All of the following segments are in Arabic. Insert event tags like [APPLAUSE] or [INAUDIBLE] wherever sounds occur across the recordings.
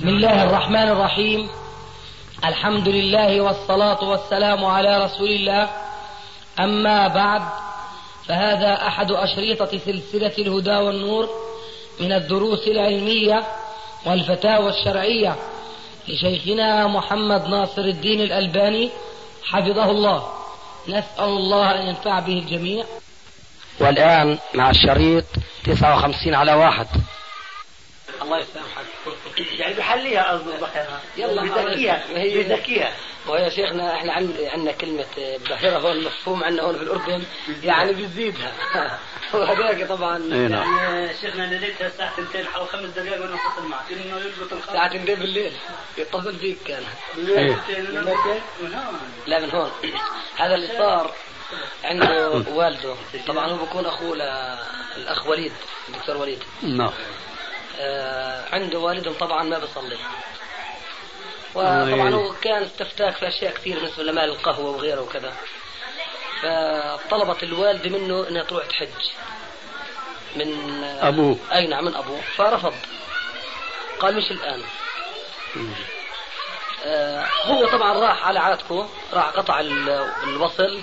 بسم الله الرحمن الرحيم. الحمد لله والصلاة والسلام على رسول الله. أما بعد فهذا أحد أشريطة سلسلة الهدى والنور من الدروس العلمية والفتاوى الشرعية لشيخنا محمد ناصر الدين الألباني حفظه الله. نسأل الله أن ينفع به الجميع. والآن مع الشريط 59 على واحد. الله يسامحك. يعني بحليها قصده يلا بذكيها بذكيها. ويا شيخنا إحنا عندنا كلمة باهرة هون مفهوم عندنا هون في الأردن يعني بتزيدها. [LAUGHS] وهذاك طبعا أي نعم. يعني شيخنا أنا ليتها الساعة 2 أو خمس دقائق وأنا اتصل معك إنه يضبط الخط الساعة 2 بالليل. يتصل فيك كان. بالليل لا من هون. هذا اللي صار عنده والده. طبعا هو بكون أخوه الأخ وليد الدكتور وليد. نعم. عنده والدهم طبعا ما بيصلي. وطبعا هو كان استفتاك في أشياء كثير بالنسبة لمال القهوة وغيره وكذا. فطلبت الوالدة منه إنها تروح تحج. من آه، أبوه. أي نعم من أبوه. فرفض. قال مش الآن. آه هو طبعا راح على عادته راح قطع الوصل.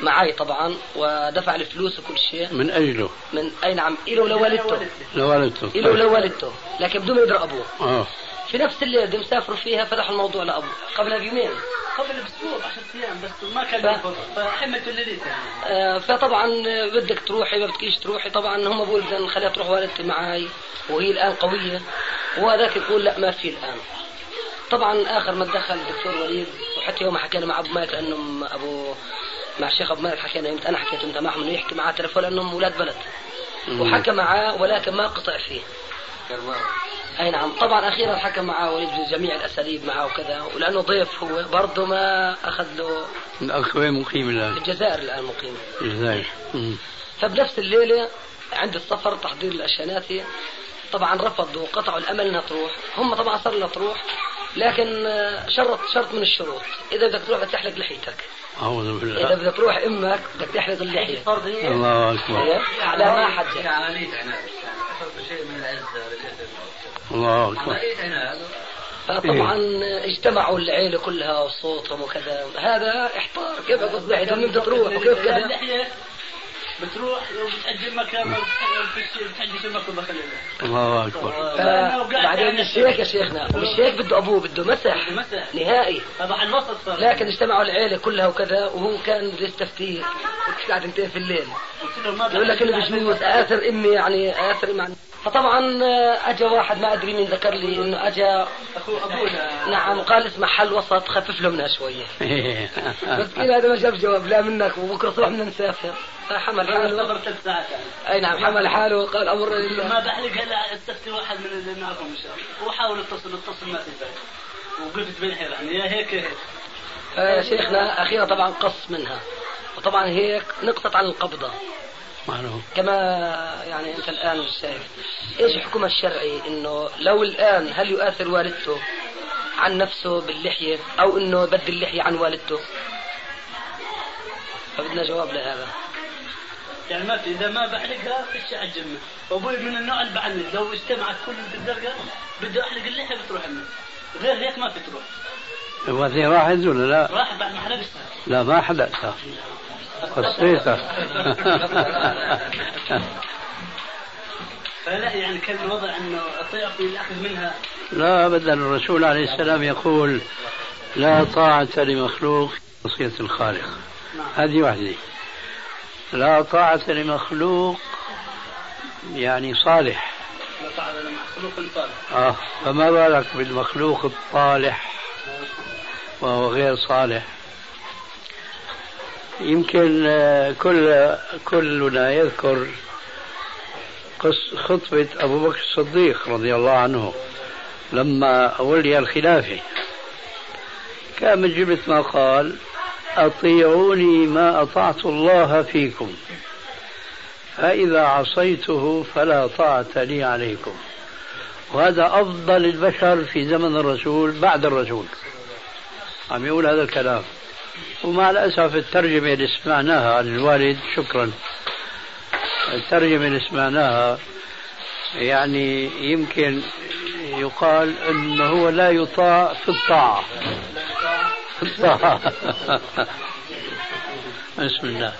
معي طبعا ودفع الفلوس وكل شيء. من اجله من أي نعم له لوالدته. لوالدته له لوالدته لكن بدون ما يدري أبوه. آه. في نفس الليلة اللي مسافروا فيها فتحوا الموضوع لأبوه. قبل بيومين. قبل بأسبوع 10 أيام بس ما كان ف... فحملته الليلتين آه فطبعا بدك تروحي ما بدكيش تروحي. طبعا هم بقول اذا خليها تروح والدتي معي وهي الآن قوية. وهذاك يقول لا ما في الآن. طبعا آخر ما دخل الدكتور وليد وحتى يوم حكينا مع أبو مالك لأنه أبو مع الشيخ أبو مالك حكينا أنا حكيت أنت معهم إنه يحكي معاه تلفون لأنهم أولاد بلد. وحكى معاه ولكن ما قطع فيه. أي نعم. طبعا أخيرا حكى معاه وليد بجميع الأساليب معاه وكذا ولأنه ضيف هو برضه ما أخذ له الأخ وين مقيم الآن؟ الجزائر الآن مقيم. الجزائر. فبنفس الليلة عند السفر تحضير الاشياناتي طبعا رفضوا وقطعوا الأمل إنها تروح. هم طبعا صار لها تروح. لكن شرط شرط من الشروط. إذا بدك تروح بدك تحلق لحيتك. أعوذ بالله. إذا بدك تروح أمك بدك تحلق اللحية. الله أكبر. على ما حج الله أكبر. فطبعا اجتمعوا العيلة كلها وصوتهم وكذا. هذا احتار كيف اقصد لحية بدها تروح وكيف كذا؟ بتروح وبتأجل مكان بتحجز المكان الله أكبر. بعدين مش هيك يا شيخنا مش هيك بده أبوه بده مسح. نهائي. طبعا الوسط صار. لكن اجتمعوا العيلة كلها وكذا وهو كان بده يستفتيه الساعة 2 في الليل. يقول لك إنه بجوز آثر أمي يعني آثر مع فطبعا اجى واحد ما أدري مين ذكر لي إنه اجى أخو أبونا. نعم قال اسمع حل وسط خفف له منها شوية. [LAUGHS] بس كذا هذا ما جاب جواب. لا منك وبكرة صبح بدنا نسافر. فحمل حاله. صبر ثلاث ساعات أي نعم حمل حاله وقال أمر لله. ما بحلق هلا استفتي واحد من اللي نعرفهم إن شاء الله. وحاول اتصل اتصل ما في وقلت بين يعني يا هيك يا هيك. شيخنا أخيرا طبعا قص منها. وطبعا هيك نقطت عن القبضة. معلوم. كما يعني أنت الآن مش شايف إيش حكمها الشرعي إنه لو الآن هل يؤثر والدته عن نفسه باللحية أو إنه يبدل اللحية عن والدته؟ فبدنا جواب لهذا. يعني ما في إذا ما بحلقها فيش اعجل منه وابوي من النوع اللي بعلق. لو اجتمعت كل الزرقاء بده احلق اللحية بتروح منه غير هيك ما في تروح. هو راحت ولا لا؟ راح بعد ما حلقتها لا ما حلقتها. قصيتها [LAUGHS] فلا يعني كان الوضع انه اطيع في الاخذ منها لا ابدا الرسول عليه السلام يقول لا طاعة لمخلوق وصية الخالق. نعم. هذه واحدة لا طاعة لمخلوق يعني صالح. لا طاعة لمخلوق صالح. آه فما بالك بالمخلوق الطالح وهو غير صالح؟ يمكن آه، كل كلنا يذكر خطبة أبو بكر الصديق رضي الله عنه لما ولي الخلافة. كان من جملة ما قال أطيعوني ما أطعت الله فيكم فإذا عصيته فلا طاعة لي عليكم. وهذا أفضل البشر في زمن الرسول بعد الرسول. عم يقول هذا الكلام. ومع الأسف الترجمة اللي سمعناها عن الوالد شكرا. الترجمة اللي سمعناها يعني يمكن يقال إنه هو لا يطاع في الطاعه في [LAUGHS] الطاعة. بسم الله.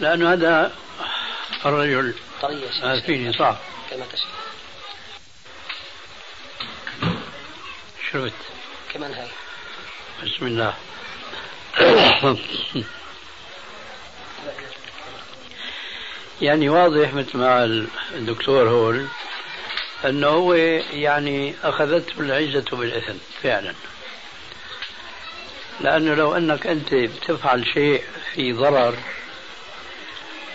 لأنه هذا الرجل طرية فيني صح كما تشاء. شربت. كمان هاي. بسم الله. يعني واضح مثل ما الدكتور هول أنه هو يعني اخذته العزه بالاثم فعلا. لأنه لو أنك أنت بتفعل شيء في ضرر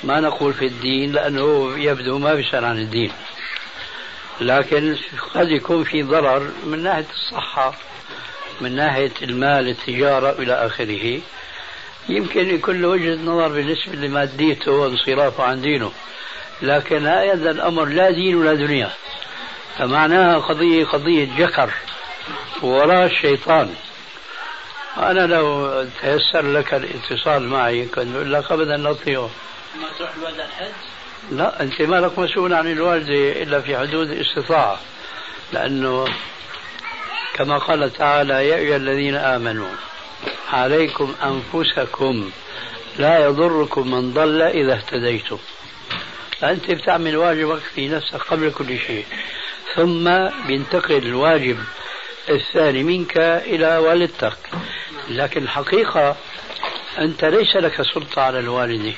ما نقول في الدين لأنه يبدو ما بيسال عن الدين. لكن قد يكون في ضرر من ناحية الصحة من ناحية المال التجارة إلى آخره. يمكن يكون له وجهة نظر بالنسبة لماديته وانصرافه عن دينه. لكن هذا الأمر لا دين ولا دنيا. فمعناها قضية قضية جكر وراء الشيطان. أنا لو تيسر لك الاتصال معي كنت أقول لك أبدا لا تطيعه ما تروح الوالدة الحج؟ لا أنت ما لك مسؤول عن الوالدة إلا في حدود الاستطاعة لأنه كما قال تعالى يا أيها الذين آمنوا عليكم أنفسكم لا يضركم من ضل إذا اهتديتم. فأنت بتعمل واجبك في نفسك قبل كل شيء ثم بينتقل الواجب الثاني منك إلى والدتك. لكن الحقيقة أنت ليس لك سلطة على الوالدة.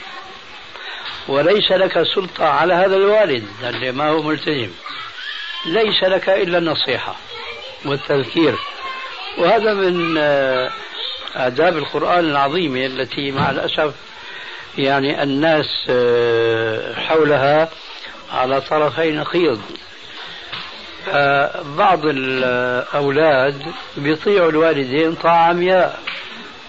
وليس لك سلطة على هذا الوالد اللي ما هو ملتزم. ليس لك إلا النصيحة والتذكير. وهذا من آه، آداب القرآن العظيمة التي مع الأسف يعني الناس آه، حولها على طرفي نقيض. بعض الأولاد بيطيعوا الوالدين طاعة عمياء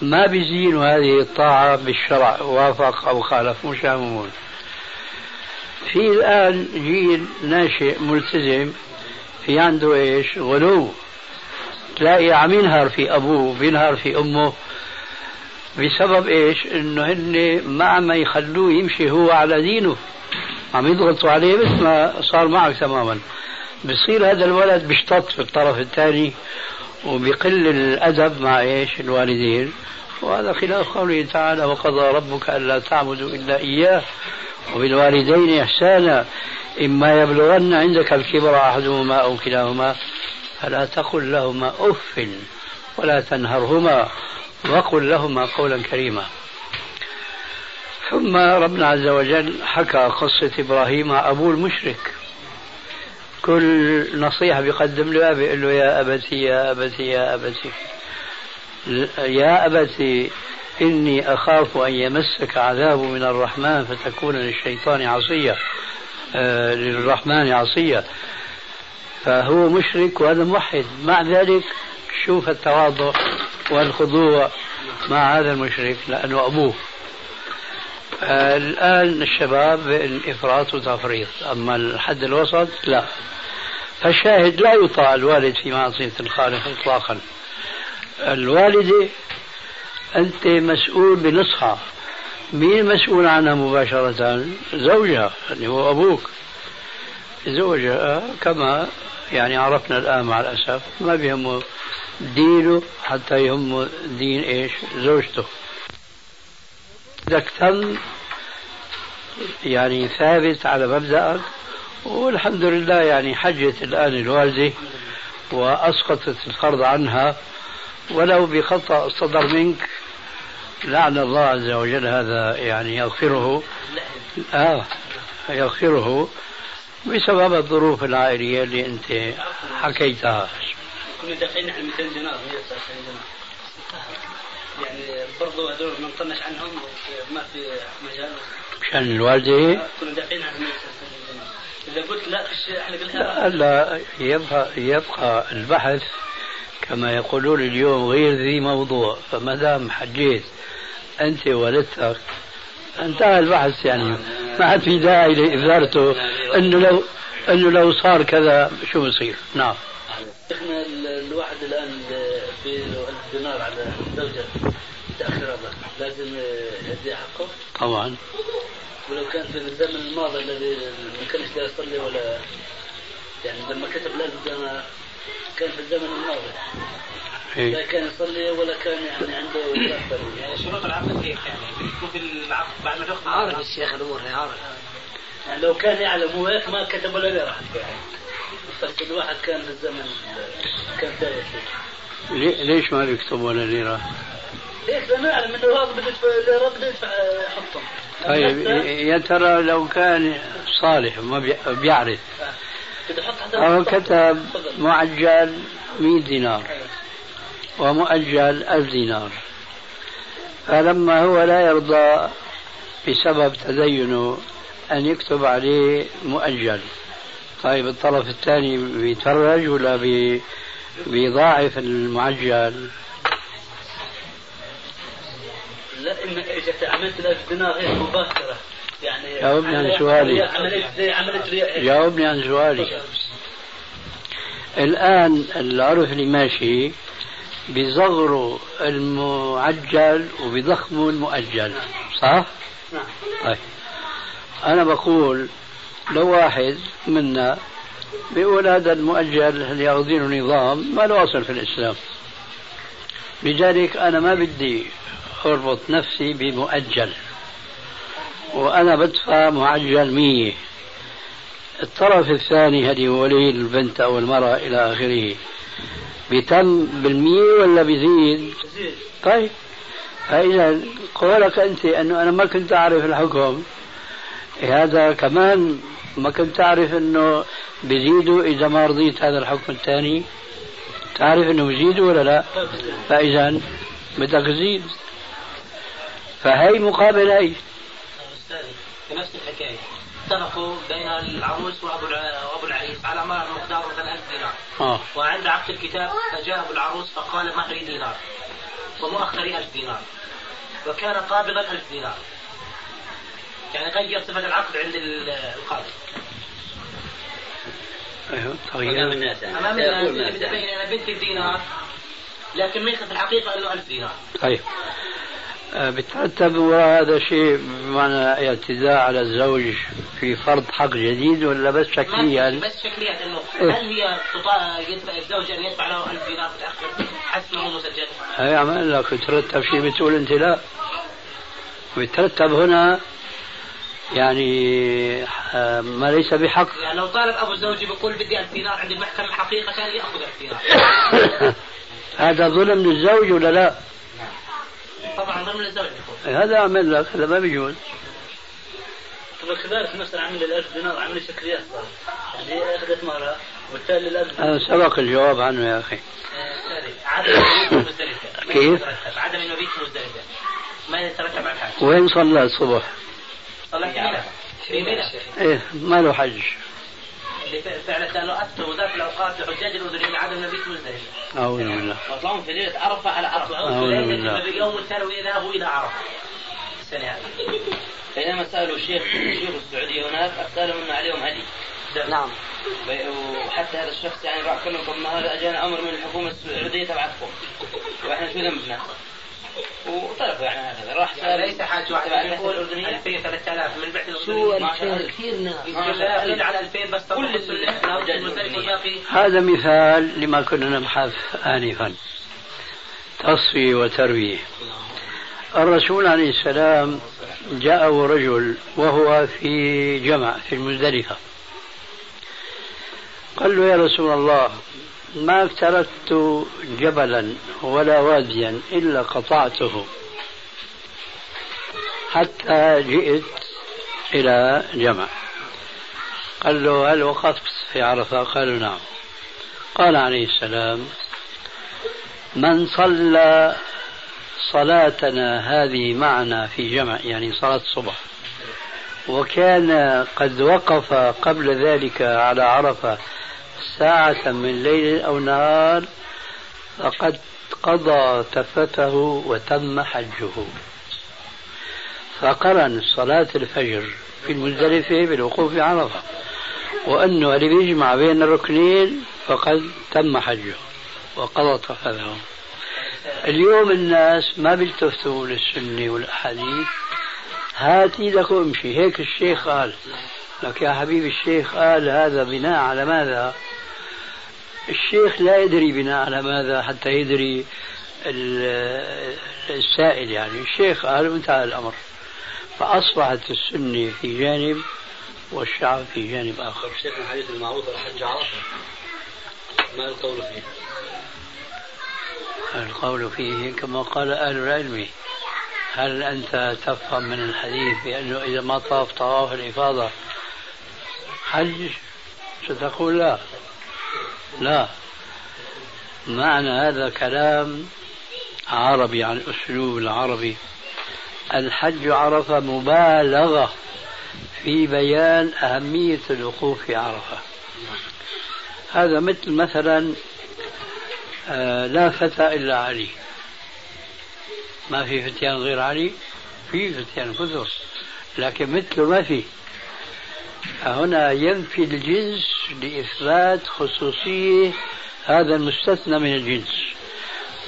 ما بيزينوا هذه الطاعة بالشرع وافق أو خالف مش يعممون في الآن جيل ناشئ ملتزم في عنده إيش؟ غلو تلاقي عم ينهر في أبوه بينهر في أمه بسبب إيش؟ إنه هن ما عم يخلوه يمشي هو على دينه عم يضغطوا عليه مثل ما صار معك تماما بصير هذا الولد بيشتط في الطرف الثاني وبيقل الأدب مع إيش؟ الوالدين وهذا خلاف قوله تعالى وقضى ربك ألا تعبدوا إلا إياه وبالوالدين إحسانا إما يبلغن عندك الكبر أحدهما أو كلاهما فلا تقل لهما أف ولا تنهرهما وقل لهما قولا كريما. ثم ربنا عز وجل حكى قصة إبراهيم أبوه المشرك. كل نصيحة بيقدم له بيقول له يا أبتي يا أبتي يا أبتي. يا أبتي إني أخاف أن يمسك عذاب من الرحمن فتكون للشيطان عصية آه للرحمن عصية. فهو مشرك وهذا موحد. مع ذلك شوف التواضع والخضوع مع هذا المشرك لأنه أبوه. الآن الشباب إفراط وتفريط. أما الحد الوسط لا. فالشاهد لا يطاع الوالد في معصية الخالق إطلاقا. الوالدة أنت مسؤول بنصحها مين مسؤول عنها مباشرة؟ زوجها اللي هو أبوك. زوجها كما يعني عرفنا الآن مع الأسف ما بيهمه دينه حتى يهمه دين إيش؟ زوجته. بدك يعني ثابت على مبدأك والحمد لله يعني حجت الآن الوالدة وأسقطت الفرض عنها ولو بخطأ صدر منك لعن الله عز وجل هذا يعني يغفره آه يغفره بسبب الظروف العائلية اللي أنت حكيتها. كنا دافعين عن 200 دينار 199 دينار يعني برضه هذول ما نطنش عنهم ما في مجال. مشان الوالدة؟ كنا دافعين عن 199 دينار إذا قلت لا لها لا, لا يبقى يبقى البحث كما يقولون اليوم غير ذي موضوع فما دام حجيت أنت والدتك انتهى البحث يعني. ما عاد في داعي لإثارته أنه لو أنه لو صار كذا شو بصير نعم. شيخنا بالدينار على الزوجة متأخرة لازم يدي حقه؟ طبعا. ولو كان في الزمن الماضي الذي ما كانش لا يصلي ولا يعني لما كتب دينار كان في الزمن الماضي. إيه؟ لا كان يصلي ولا كان يعني عنده يعني شروط العقد هيك يعني؟ يكون في العقد بعد ما تاخذ عارف الشيخ الأمور هي عارف. يعني لو كان يعلم هو هيك ما كتب ولا ليرة حتى يعني. بس الواحد كان في الزمن كان لي- ليش ما بيكتب ولا ليرة؟ هيك لأنه يعلم إنه هذا بده يدفع ليرة بده يدفع حطهم طيب يا ترى لو كان صالح ما بي- بيعرف حتى أو كتب معجل 100 دينار. ومؤجل 1000 دينار. فلما هو لا يرضى بسبب تدينه أن يكتب عليه مؤجل. طيب الطرف الثاني بيتفرج ولا بي بيضاعف المعجل لا إما إذا عملت 1000 دينار هيك مباشرة. يعني جاوبني عن سؤالي. جاوبني عن سؤالي الآن العرف اللي ماشي بيصغروا المعجل وبيضخموا المؤجل صح؟ نعم. طيب. أنا بقول لو واحد منا بيقول هذا المؤجل اللي ياخذينه نظام ما له أصل في الإسلام. لذلك أنا ما بدي أربط نفسي بمؤجل. وأنا بدفع معجل مية. الطرف الثاني هذه ولي البنت أو المرأة إلى آخره. بيتم بالمية ولا بيزيد زين طيب. فإذا قولك أنت أنه أنا ما كنت أعرف الحكم. هذا كمان ما كنت أعرف أنه بيزيدوا إذا ما رضيت هذا الحكم الثاني. تعرف أنه بيزيدوا ولا لا؟ فإذا بدك تزيد فهي مقابل هي في نفس الحكاية. اتفقوا بين العروس وأبو وأبو العريس على مهر مقدار مثلا 1000 دينار. آه. وعند عقد الكتاب فجاء أبو العروس فقال مهري دينار؟ ومؤخري 1000 دينار. وكان قابضا 1000 دينار. يعني غير صفة العقد عند ال- القاضي. أيوه أمام تغيير الناس. يعني. أمام الناس الناس. بدي ابين أنا بنتي بدينار لكن من في الحقيقة إنه 1000 دينار. طيب. آه، بترتب وراء هذا شيء بمعنى اعتداء على الزوج في فرض حق جديد ولا بس شكليا؟ بس شكليا إنه إيه. هل هي. يدفع الزوج أن يدفع له 1000 دينار متاخر حسب ما هو مسجل؟ هي عمل لك ترتب شيء بتقول أنت لا بترتب هنا يعني آه، ما ليس بحق يعني لو طالب أبو زوجي بيقول بدي 1000 دينار عند المحكمة حقيقه كان يأخذ 1000 دينار [LAUGHS] هذا ظلم للزوج ولا لا؟ طبعا ضمن الزوج بيكون هذا عمل لك هذا ما بيجوز. وكذلك مثلا عمل ال 1000 دينار عمل شكليات يعني هي أخذت مهرها وبالتالي ال 1000 هذا سبق الجواب عنه يا عدم المبيت مزدلفه ما كيف؟ عدم المبيت مزدلفه ما يترتب على الحاج. وين صلى الصبح؟ صلى في منى إيه ما له حج. اللي فعلا كانوا افتوا وزاره الاوقاف لحجاج الاردنيين عدم المبيت مزدلفه أعوذ بالله. وطلعهم في ليلة عرفة على عرفة. أعوذ ليلة بالله. اليوم الثانوي ذهبوا إلى عرفة. السنة هذه بينما سألوا الشيخ شيوخ السعوديه هناك قالوا انه عليهم هدي. نعم. بي- وحتى هذا الشخص يعني راح كلهم طب ما هذا أجانا أمر من الحكومة السعودية تبعتكم وإحنا شو ذنبنا؟ وطلبوا يعني هكذا راح يعني ليس حاج واحد تبع يقول الاردنيه 2000 3000 من بعد شو الاردنيين 2000 كثير ناس يقول على 2000 بس كل المزدلفه هذا مثال لما كنا نبحث آنفا. تصفية وتروية. الرسول عليه السلام جاءه رجل وهو في جمع في المزدلفة. قال له يا رسول الله ما افترضت جبلا ولا واديا إلا قطعته. حتى جئت إلى جمع. قال له هل وقفت؟ في عرفة؟ قالوا نعم. قال عليه السلام من صلى صلاتنا هذه معنا في جمع يعني صلاة الصبح وكان قد وقف قبل ذلك على عرفة ساعة من ليل أو نهار فقد قضى تفته وتم حجه. فقرن صلاة الفجر في المزدلفة بالوقوف في عرفة وأنه اللي بيجمع بين الركنين فقد تم حجه وقضى تفته. اليوم الناس ما بيلتفتوا للسنة والأحاديث. هات إيدك وامشي هيك الشيخ قال. لك يا حبيبي الشيخ قال هذا بناء على ماذا؟ الشيخ لا يدري بناء على ماذا حتى يدري السائل يعني. الشيخ قال وانتهى الأمر. فأصبحت السنة في جانب والشعب في جانب آخر. الشيخ الحديث المعروف الحج عرفة ما القول فيه؟ القول فيه كما قال أهل العلم هل أنت تفهم من الحديث بأنه إذا ما طاف طواف الإفاضة حج؟ ستقول لا. لا. معنى هذا كلام عربي عن الأسلوب العربي. الحج عرفة مبالغة في بيان أهمية الوقوف في عرفة. هذا مثل مثلا آه، لا فتى إلا علي. ما في فتيان غير علي في فتيان كثر لكن مثله ما في هنا ينفي الجنس لإثبات خصوصية هذا المستثنى من الجنس.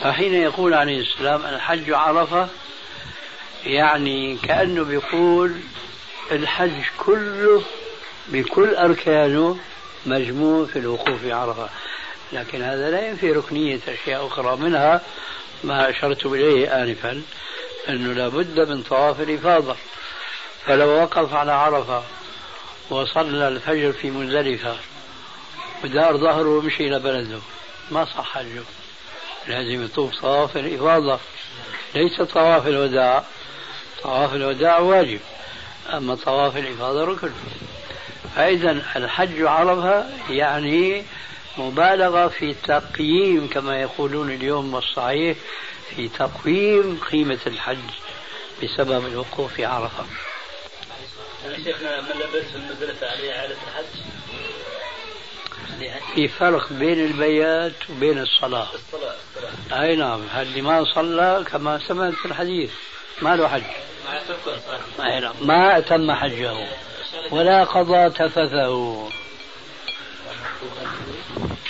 فحين يقول عليه السلام الحج عرفة يعني كأنه بيقول الحج كله بكل أركانه مجموع في الوقوف في عرفة. لكن هذا لا ينفي ركنية أشياء أخرى منها ما أشرت إليه آنفا أنه لابد من طواف الإفاضة. فلو وقف على عرفة وصلى الفجر في مزدلفة ودار ظهره ومشي إلى بلده. ما صح حجه لازم يطوف طواف الإفاضة. ليس طواف الوداع. طواف الوداع واجب. أما طواف الإفاضة ركن. فإذا الحج عرفة يعني مبالغة في تقييم كما يقولون اليوم والصحيح في تقويم قيمة الحج بسبب الوقوف في عرفة. شيخنا من لبس في المزدلفة عليه عادة الحج. في فرق بين البيات وبين الصلاة. الصلاة الصلاة. أي نعم اللي ما صلى كما سمعت في الحديث ما له حج. أي نعم ما أتم حجه ولا قضى تفثه.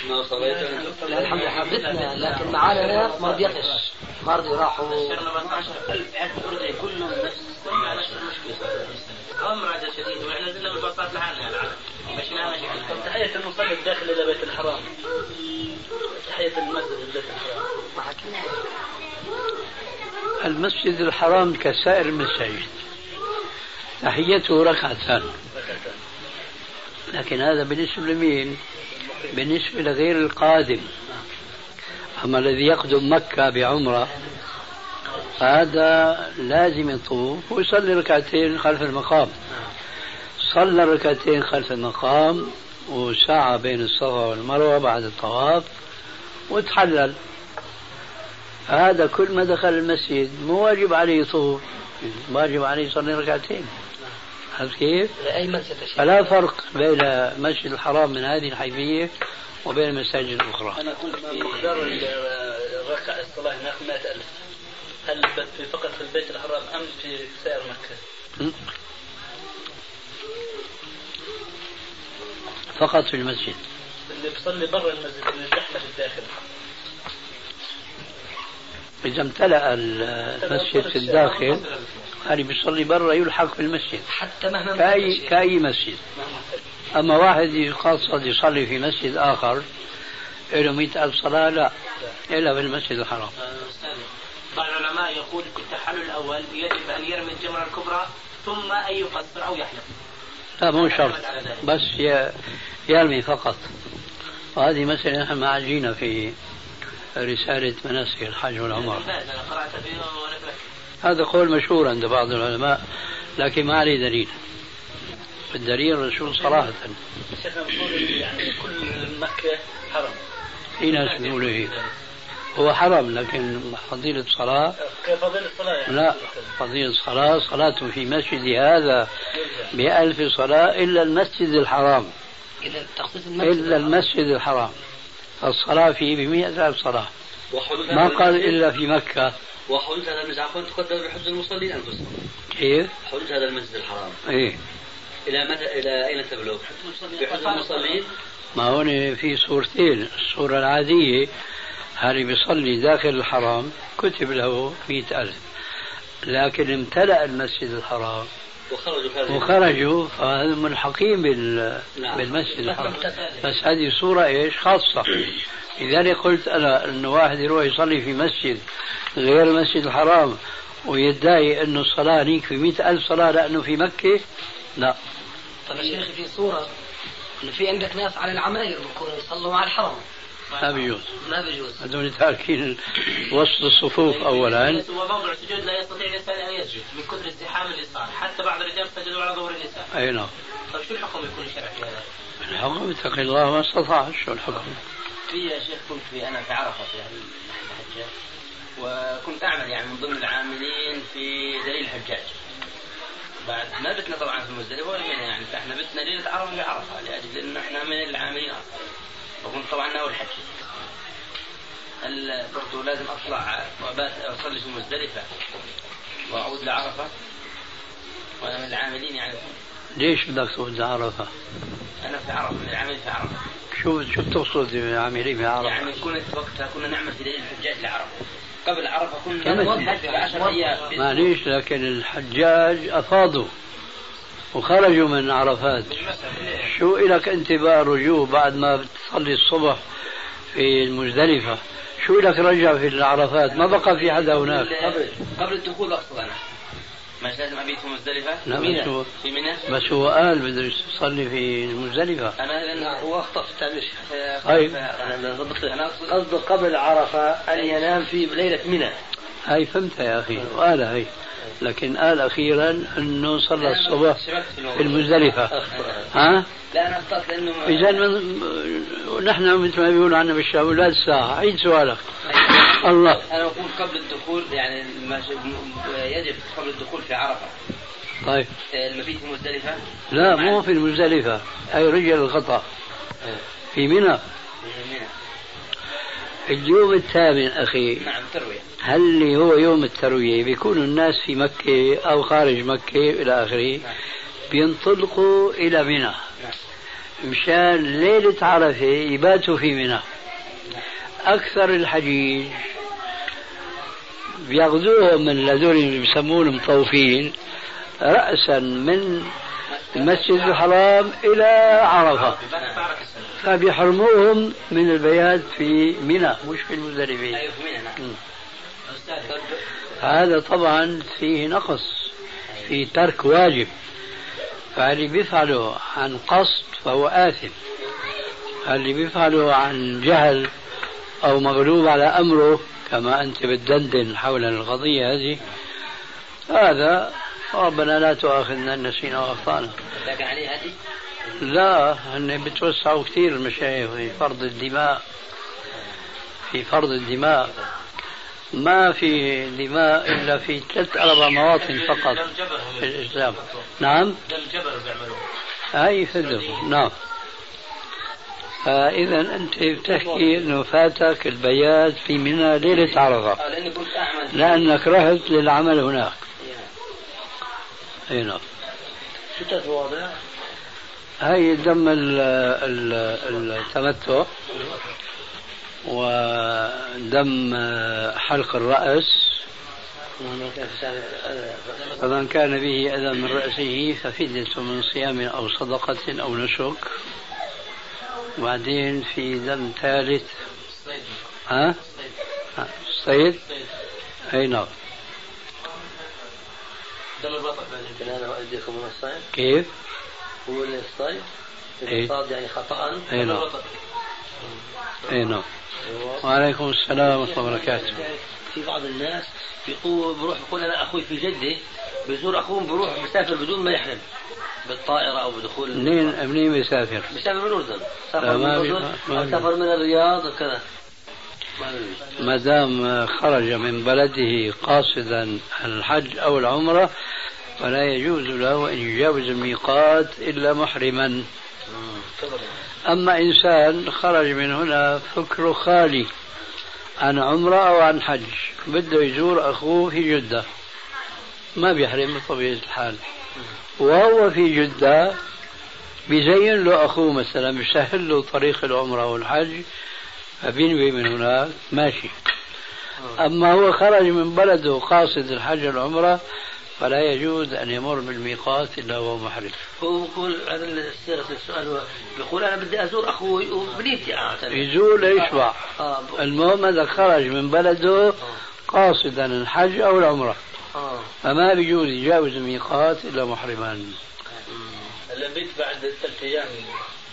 ما صليت الحمد لله حدثنا لكن معانا ناس ما رضي يقش ما رضي راحوا كلهم نفس. أمر هذا شديد. وإحنا زلنا بالبساط لحالنا مشينا مشي طب تحية المصلي الداخل إلى بيت الحرام. تحية المسجد لبيت الحرام. ما حكينا المسجد الحرام كسائر المساجد. تحيته ركعتان. ركعتان. لكن هذا بالنسبة لمين؟ بالنسبة لغير القادم. أما الذي يقدم مكة بعمرة هذا لازم يطوف ويصلي ركعتين خلف المقام. صلى ركعتين خلف المقام وسعى بين الصفا والمروة بعد الطواف وتحلل. هذا كل ما دخل المسجد مو واجب عليه يطوف واجب عليه يصلي ركعتين. عرفت كيف؟ أي مسجد فلا فرق بين المسجد الحرام من هذه الحيثية وبين المساجد الأخرى. أنا قلت في مقدار الركعة الصلاة هناك 100000 هل في فقط في البيت الحرام أم في سائر مكة؟ فقط في المسجد. اللي بيصلي برا المسجد اللي الزحمة في الداخل. إذا امتلأ المسجد في الداخل هذه بيصلي برا يلحق في المسجد. حتى مهما كأي كأي مسجد. أما واحد يقصد يصلي في مسجد آخر له مئة ألف صلاة لا إلا في المسجد الحرام. بعض العلماء يقول في التحلل الأول يجب أن يرمي الجمرة الكبرى ثم أن يقصر أو يحلق. لا مو شرط بس يرمي فقط. وهذه مسألة نحن معالجينها في رسالة مناسك الحج والعمرة أنا قرأت فيه وأنا فاكر هذا قول مشهور عند بعض العلماء لكن ما عليه دليل. الدليل الرسول صراحة شيخنا يعني كل مكة حرم. في ناس بيقولوا هيك هو حرم لكن فضيلة صلاة كفضيلة الصلاة يعني؟ لا فضيلة صلاة صلاة في مسجد هذا بألف صلاة إلا المسجد الحرام. إذا تخصيص المسجد إلا المسجد الحرام. الصلاة فيه بمئة ألف صلاة. ما قال إلا في مكة. وحدود هذا المسجد. عفوا تقدر بحدود المصلين أنفسهم. كيف؟ حدود هذا المسجد الحرام. إيه. إلى متى إلى أين تبلغ؟ بحدود المصلين. ما هون في صورتين. الصورة العادية هل بيصلي داخل الحرام كتب له مئة ألف. لكن امتلأ المسجد الحرام. وخرجوا وخرجوا فهذا ملحقين بال... نعم. بالمسجد الحرام. بس هذه صورة إيش؟ خاصة. لذلك قلت أنا انه واحد يروح يصلي في مسجد غير المسجد الحرام ويدعي انه الصلاة هنيك في مئة ألف صلاة لأنه في مكة لا. طيب يا شيخ في صورة انه في عندك ناس على العماير بيكونوا يصلوا على الحرم. ما بيجوز. ما بيجوز. هذول تاركين وسط الصفوف أولا. هو موضع السجود لا يستطيع الانسان ان يسجد من كثر الزحام اللي صار. حتى بعض الرجال سجدوا على ظهور النساء. أي نعم. طيب شو الحكم يكون الشرعي في هذا؟ الحكم اتق الله ما استطاع. شو الحكم؟ في يا شيخ كنت في أنا في عرفة في الحجه وكنت أعمل يعني من ضمن العاملين في دليل الحجاج. بعد ما بتنا طبعا في مزدلفه ولا يعني فإحنا بتنا ليلة عرفة في عرفة لأجل انه إحنا من العاملين. وكنت طبعا ناوي الحج. برضه لازم أطلع وابات أصلي في مزدلفه وأعود لعرفة؟ وأنا من العاملين يعني. ليش بدك تقول عرفة؟ أنا في عرفة من العاملين في عرفة. شو شو بتقصد بعاملين في عرفة؟ يعني كنت وقتها كنا نعمل في دليل الحجاج لعرفة قبل عرفة كنا في 10 أيام. معليش لكن الحجاج أفاضوا وخرجوا من عرفات. شو إلك أنت بقى الرجوع بعد ما بتصلي الصبح في المزدلفة؟ شو إلك رجع في العرفات؟ ما بقى في حدا هناك. قبل قبل الدخول اقصد أنا مش لازم ابيت في مزدلفة؟ لا منى. بس هو في منى؟ بس هو قال بده يصلي في المزدلفة. أنا لأن هو أخطأ في التعبير. طيب. أنا ضبطت أنا أقصد قصده قبل عرفة أن ينام في ليلة منى. هاي فهمتها يا أخي وقال هاي. لكن قال أخيرا أنه صلى الصبح في المزدلفة. ها؟ لا أنا أخطأت لأنه إذا من نحن مثل ما بيقولوا عنا بالشام أولاد الساعة. عيد سؤالك. الله. أنا أقول قبل الدخول يعني. يجب قبل الدخول في عرفة. طيب. المبيت في مزدلفة؟ لا مو في المزدلفة. أي رجل الخطأ. في منى. في منى. اليوم الثامن أخي. نعم تروية. هل اللي هو يوم التروية؟ بيكون الناس في مكة أو خارج مكة إلى آخره. بينطلقوا إلى منى. مشان ليلة عرفة يباتوا في منى. أكثر الحجيج. بياخذوهم من هذول اللي بيسموهم مطوفين رأسا من المسجد الحرام إلى عرفة. فبيحرموهم من البيات في منى مش في المزدلفة في منى نعم. هذا طبعا فيه نقص في ترك واجب. فاللي بيفعله عن قصد فهو آثم. اللي بيفعله عن جهل أو مغلوب على أمره كما أنت بتدندن حول القضية هذه. هذا ربنا لا تؤاخذنا إن نسينا وأخطأنا. لكن عليه هدي لا هن بتوسعوا كثير المشايخ في فرض الدماء. في فرض الدماء. ما في دماء إلا في ثلاث أربع مواطن فقط في الإسلام. نعم؟ دم جبر بيعملوه. هاي فدهم نعم. فإذا أنت بتحكي أنه فاتك البيات في منى لأني كنت اعمل لأنك رحت للعمل هناك. أي نعم؟ هاي دم ال- ال- التمتع. ودم حلق الرأس. فمن كان به أذى من رأسه ففدية من صيام أو صدقة أو نسك. وبعدين في دم ثالث. ها؟ الصيد؟ صيد أي نعم. دم البطل يمكن أنا من الصيد. كيف؟ هو الصيد. إيه. يعني خطأ أي دم نعم. أي نعم. وعليكم السلام ورحمة الله وبركاته. في بعض الناس بيقول بروح بيقول أنا أخوي في جدة بيزور اخوه بيروح بيسافر بدون ما يحرم بالطائرة أو بدخول منين منين بيسافر؟ بيسافر من الاردن لا، سافر من ما أو بي- سافر من الرياض وكذا. ما دام خرج من بلده قاصدا الحج أو العمرة فلا يجوز له أن يجاوز الميقات إلا محرما. أما إنسان خرج من هنا فكره خالي عن عمرة أو عن حج بده يزور أخوه في جدة. ما بيحرم بطبيعة الحال. وهو في جدة بيزين له أخوه مثلا بيسهل له طريق العمرة والحج فبينوي من هناك ماشي. أما هو خرج من بلده قاصد الحج والعمرة فلا يجوز أن يمر بالميقات إلا وهو محرم. هو بيقول هذا السؤال بيقول أنا بدي أزور أخوي وبنيتي عادة يزول يشبع آه ب- المهم إذا خرج من بلده قاصدا الحج أو العمرة. فما بيجوز يجاوز الميقات إلا محرمان هلا بيت بعد ثلاث أيام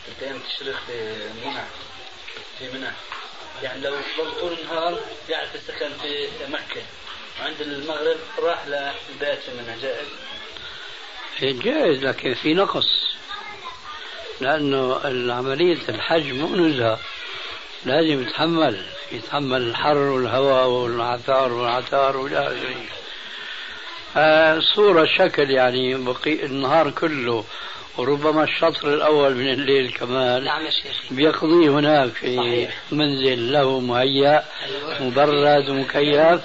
ثلاث أيام تشريق في منى في منى. يعني لو ضل طول النهار قاعد في السكن في مكة. وعند المغرب راح للبيت في منى جائز؟ جائز لكن في نقص. لأنه عملية الحج مو نزهة لازم يتحمل يتحمل الحر والهواء والعثار والعثار والى اخره. آه، صورة شكل يعني بقي النهار كله وربما الشطر الأول من الليل كمان. نعم يا بيقضيه هناك في صحيح. منزل له مهيأ أيوة. مبرد ومكيف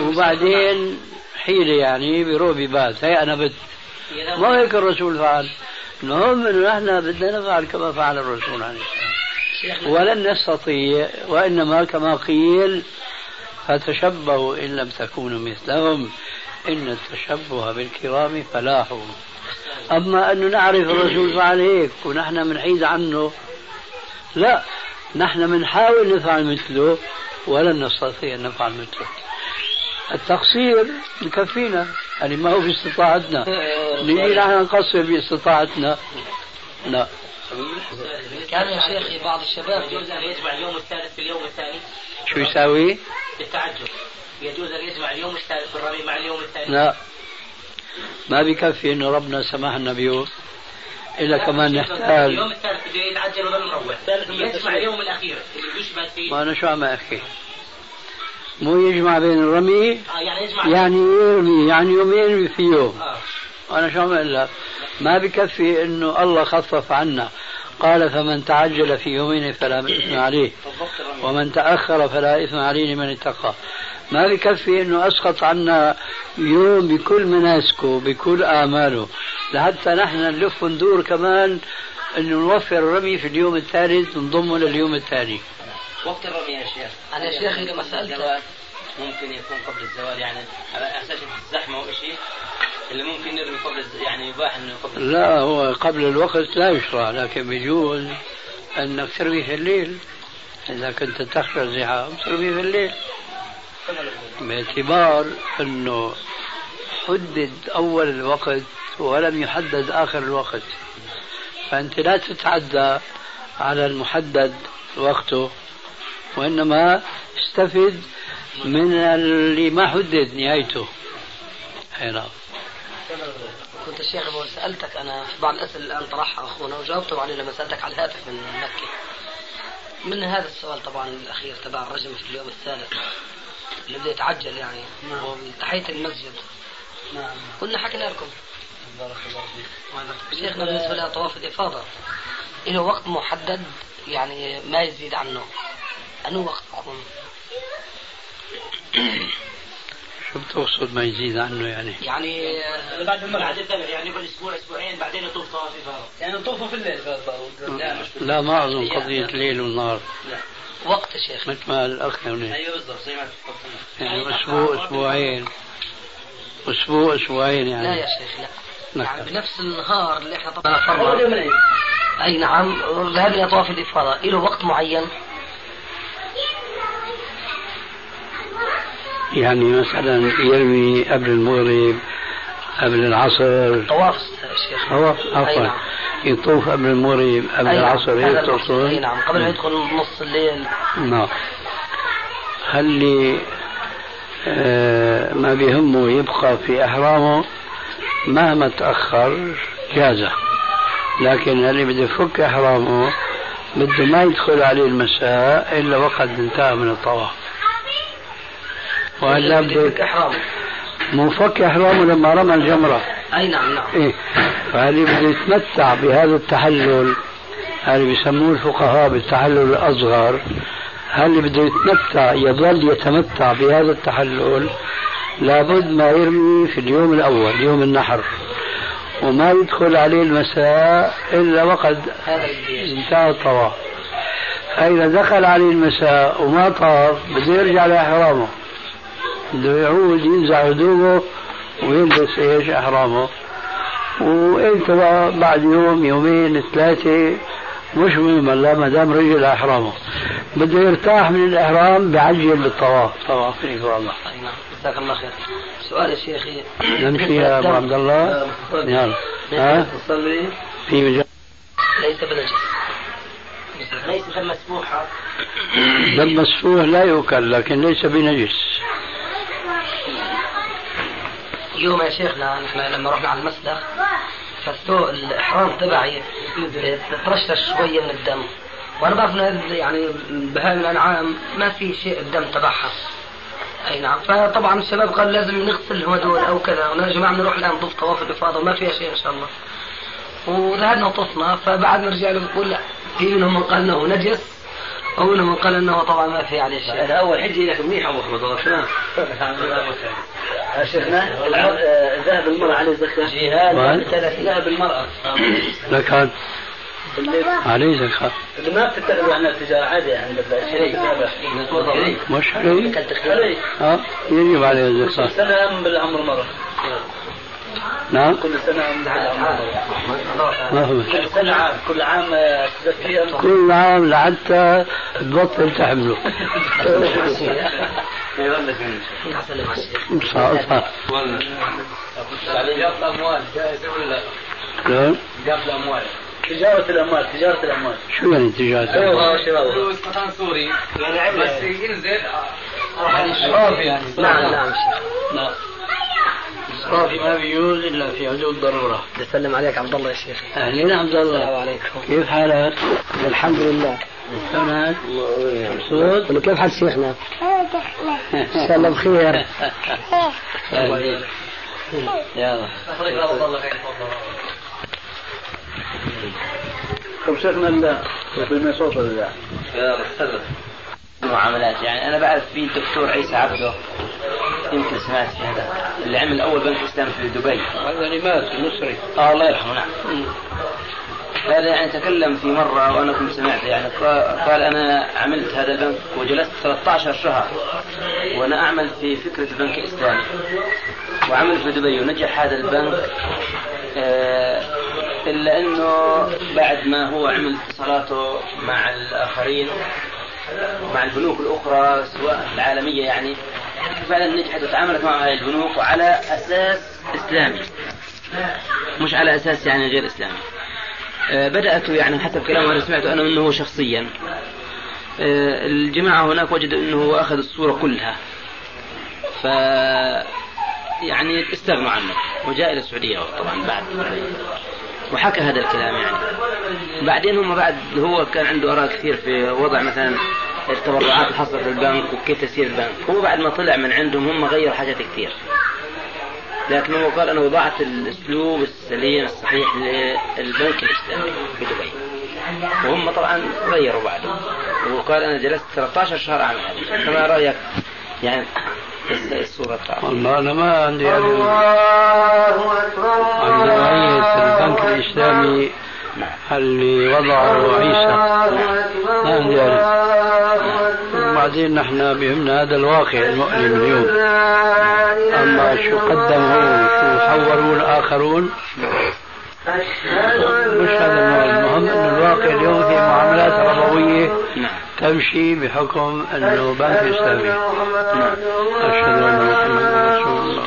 وبعدين حيلة يعني بيروح ببات هي أنا بت ما هيك الرسول فعل. المهم إنه نحن بدنا نفعل كما فعل الرسول عليه السلام شيخنا. ولن نستطيع وإنما كما قيل فتشبهوا ان لم تكونوا مثلهم. إن التشبه بالكرام فلاح. أما انه نعرف الرسول فعل هيك ونحن بنحيد عنه لا نحن بنحاول نفعل مثله ولن نستطيع أن نفعل مثله. التقصير بكفينا يعني ما هو باستطاعتنا. نجي نحن نقصر باستطاعتنا. لا. كان يا شيخي بعض الشباب يجمع اليوم الثالث في اليوم الثاني. شو يساوي؟ بالتعجب. يجوز أن يجمع اليوم الثالث في الرمي مع اليوم الثاني لا. ما بكفي إنه ربنا سمح لنا بيه الا كمان اليوم نحتاج. الثالث بده يتعجل ولا مروح يجمع اليوم الأخير. اللي يشبه فيه ما أنا شو عم أحكي؟ مو يجمع بين الرمي؟ آه يعني يجمع. يعني يرمي يعني يوم يرمي في يوم. آه. أنا شو عم أقول لك ما بكفي إنه الله خفف عنا. قال فمن تعجل في يومين فلا إثم عليه. ومن تأخر فلا إثم عليه لمن اتقى. ما بكفي إنه أسقط عنا يوم بكل مناسكه بكل اعماله لحتى نحن نلف وندور كمان إنه نوفر الرمي في اليوم الثالث نضمه لليوم الثاني. وقت الرمي يا شيخ. أنا يا لما سألت الزوال ممكن يكون قبل الزوال يعني على أساس الزحمة وشيء اللي ممكن نرمي قبل الز... يعني يباح إنه قبل لا هو قبل الوقت لا يشرع لكن بيجوز إنك ترمي في الليل. إذا كنت تخشى الزحام ترمي في الليل. باعتبار أنه حدد أول الوقت ولم يحدد آخر الوقت. فأنت لا تتعدى على المحدد وقته وإنما استفد من اللي ما حدد نهايته. اي نعم كنت الشيخ أبو سألتك أنا في بعض الأسئلة الآن طرحها أخونا وجاوبته عليه لما سألتك على الهاتف من مكة. من هذا السؤال طبعا الأخير تبع الرجم في اليوم الثالث؟ اللي بده يتعجل يعني. وتحية المسجد. نعم. كنا حكينا لكم بارك الله فيك. شيخنا بالنسبة لطواف الإفاضة. له وقت محدد يعني ما يزيد عنه. أنه وقت يكون شو بتقصد ما يزيد عنه يعني. يعني بعد ما بعد الدمع يعني يقعد أسبوع أسبوعين بعدين يطوف طواف افاضه يعني طوفوا في الليل لا لا ما اظن قضية ليل ونهار وقت يا شيخ. مثل ما الأخ هنا أيوه بالضبط زي ما يعني أسبوع أسبوعين. أسبوع أسبوعين لا يعني يا شيخ لا. نعم. يعني بنفس النهار اللي إحنا طبعا العيد أي نعم. ذهب إلى طواف الإفاضة. له وقت معين. يعني مثلا يرمي قبل المغرب قبل العصر. طواف يا شيخ. هو أي عفوا يطوف قبل المغرب قبل نعم. العصر هيك المقصود. أي تقصد؟ نعم قبل ما يدخل نص الليل. نعم. هل لي آه ما بيهمه يبقى في إحرامه مهما تأخر جازة. لكن اللي بده يفك إحرامه بده ما يدخل عليه المساء إلا وقد انتهى من الطواف. وهلا بده يفك إحرامه. مو فك إحرامه لما رمى الجمرة. أي نعم نعم. إيه. فاللي بده يتمتع بهذا التحلل هذا بيسموه الفقهاء بالتحلل الأصغر. هل بده يتمتع يظل يتمتع بهذا التحلل؟ لابد ما يرمي في اليوم الأول يوم النحر. وما يدخل عليه المساء إلا وقد اللي انتهى الطواف. إذا دخل عليه المساء وما طاف بده يرجع لإحرامه. بده يعود ينزع هدومه ويلبس إيش؟ إحرامه. وانت بعد يوم يومين ثلاثة مش مهم لا ما دام رجل احرامه بده يرتاح من الاحرام بعجل بالطواف طواف الله نعم. جزاك الله خير سؤال شيخي نمشي يا ابو عبد الله يلا ها تصلي في مجال ليس بنجس ليس دم مسفوحة دم مسفوح لا يؤكل لكن ليس بنجس اليوم يا شيخنا نحن لما رحنا على المسلخ فالسوق الإحرام تبعي ترشش شوية من الدم. وأنا بعرف ان يعني بهاي الأنعام ما في شيء الدم تبعها. أي نعم. فطبعا الشباب قال لازم نغسل هدول أو كذا. وأنا يا جماعة بنروح الآن نطوف طواف الإفاضة. وما فيها شيء إن شاء الله. وذهبنا وطفنا فبعد ما رجع له بقول لا. في منهم من قال إنه نجس. ومنهم من قال إنه طبعا ما في عليه شيء. هذا أول حجة لك منيح أبو أحمد والله تمام شيخنا ذهب المرأة عليه زكاة جهاد ذهب المرأة. زكاة عليه زكاة ما بتتخذوا عن التجارة عادي الشريك مش عليه آه يجب عليه الزكاة سنة بالعمر مرة. نعم. كل سنة ما هو كل سنة عام كل عام تزكيها كل عام لحتى تبطل تحمله. [LAUGHS] صح جاب الأموال جائزة ولا؟ لا جاب الأموال. تجارة الأموال تجارة الأموال. شو يعني تجارة أيوة فلوس مثلا سوري. يعني بس ينزل. راح يشرب يعني. نعم نعم. نعم. الإسراف ما بيجوز إلا في حدود الضرورة بسلم عليك عبد الله يا شيخ. أهلين عبد السلام الله عليكم. كيف حالك؟ الحمد لله. سنة مبسوط؟ كيف حال شيخنا؟ ان شاء الله بخير يلا. طب شيخنا لا بالمصوت ولا المعاملات. يعني أنا بعرف في الدكتور عيسى عبده يمكن سمعت في هذا اللي عمل أول بنك اسلام في دبي. هذا اللي مات المصري آه الله يرحمه نعم. هذا يعني تكلم في مرة وأنا كنت سمعت يعني قال أنا عملت هذا البنك وجلست 13 شهر وأنا أعمل في فكرة البنك الإسلامي وعمل في دبي ونجح هذا البنك آه، إلا أنه بعد ما هو عمل اتصالاته مع الآخرين مع البنوك الأخرى سواء العالمية يعني فعلا نجحت وتعاملت مع هذه البنوك وعلى أساس إسلامي. مش على أساس يعني غير إسلامي. آه، بدأت يعني حتى بكلام أنا سمعته أنا منه شخصيا. آه، الجماعة هناك وجدوا أنه أخذ الصورة كلها. ف يعني استغنوا عنه. وجاء إلى السعودية طبعا بعد. وحكى هذا الكلام يعني. بعدين هم بعد هو كان عنده آراء كثير في وضع مثلا التبرعات الحصل في البنك وكيف تسير البنك. هو بعد ما طلع من عندهم هم غيروا حاجات كثير. لكن هو قال أنا وضعت الأسلوب السليم الصحيح للبنك الإسلامي في دبي. وهم طبعا غيروا بعده. وقال أنا جلست 13 شهر اعمل هذا فما رأيك يعني والله أنا ما عندي علم عن نوعية البنك الإسلامي اللي وضعه عيسى. ما عندي وبعدين نحن بهمنا هذا الواقع المؤلم اليوم. أما شو قدموا شو حوروا الآخرون مش هذا المهم. انه الواقع اليوم في معاملات ربوية. تمشي بحكم أنه بنك إسلامي. أشهد أن محمدا رسول الله.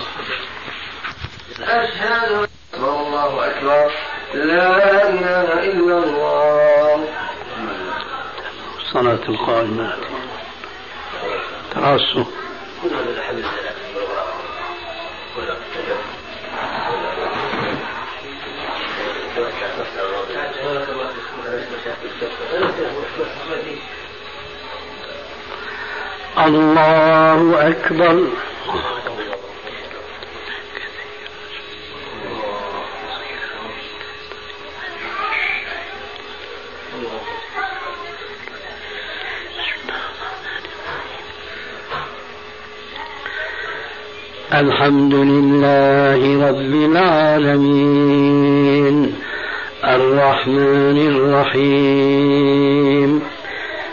أشهد الله أكبر. لا إله إلا الله. صلاة القائمة. تراصوا الله أكبر. الحمد لله رب العالمين. الرحمن الرحيم.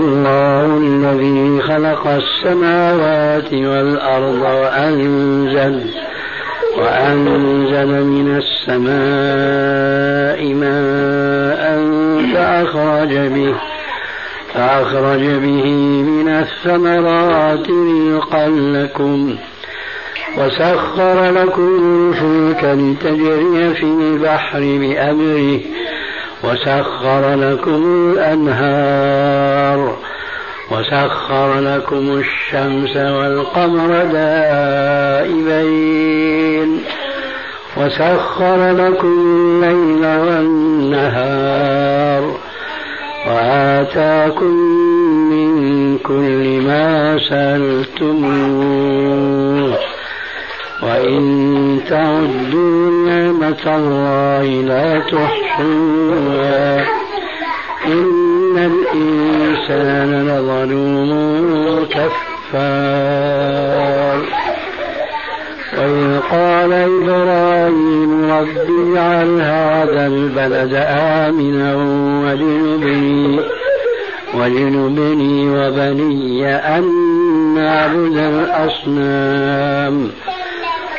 الله الذي خلق السماوات والأرض وأنزل وأنزل من السماء ماء فأخرج به فأخرج به من الثمرات رزقا لكم وسخر لكم الفلك لتجري في البحر بأمره وسخر لكم الأنهار وسخر لكم الشمس والقمر دائبين وسخر لكم الليل والنهار وآتاكم من كل ما سألتموه وإن تعدوا نعمة الله لا تحصوها. إن الإنسان لظلوم كفار. وإذ قال إبراهيم رب اجعل هذا البلد آمنا واجنبني واجنبني وبني أن نعبد الأصنام.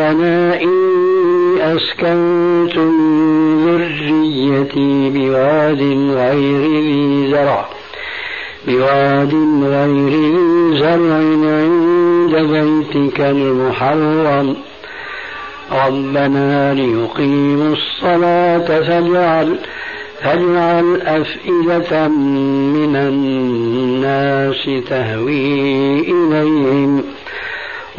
ربنا إني أسكنت من ذريتي بواد غير ذي زرع. بواد غير ذي زرع عند بيتك المحرم. ربنا ليقيموا الصلاة فاجعل فاجعل أفئدة من الناس تهوي إليهم.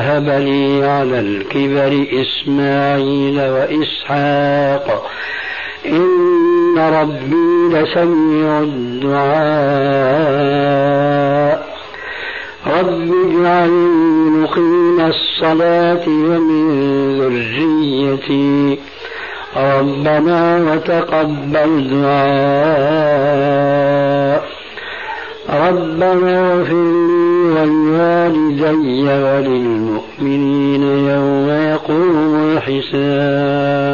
وهب لي على الكبر إسماعيل وإسحاق. إن ربي لسميع الدعاء. رب اجعلني مقيم الصلاة ومن ذريتي. ربنا وتقبل دعاء. ربنا اغفر لي ولوالدي وللمؤمنين يوم يقوم الحساب.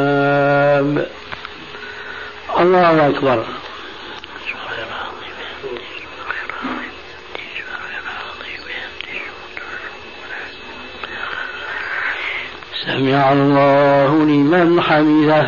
الله أكبر. سمع الله لمن حمده.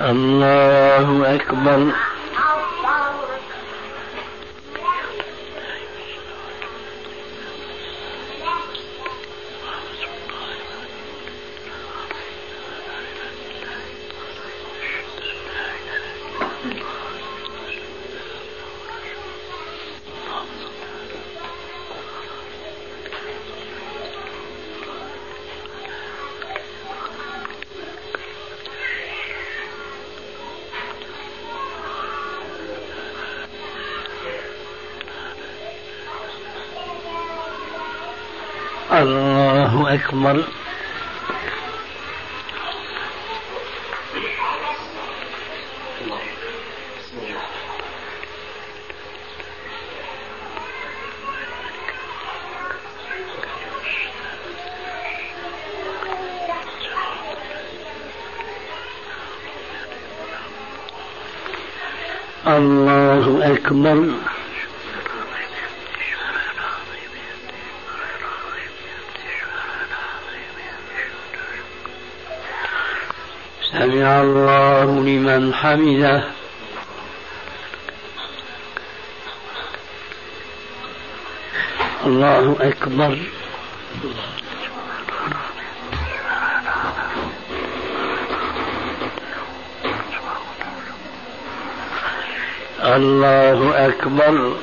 الله أكبر. الله أكبر. الله أكبر. لمن الله أكبر. الله أكبر.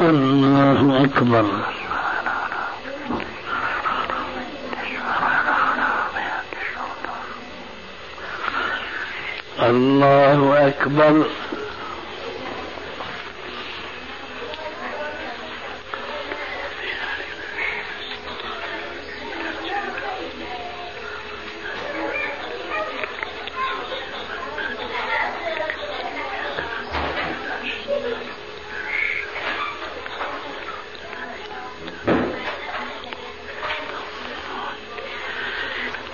الله أكبر. أكبر.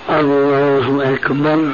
الله أكبر.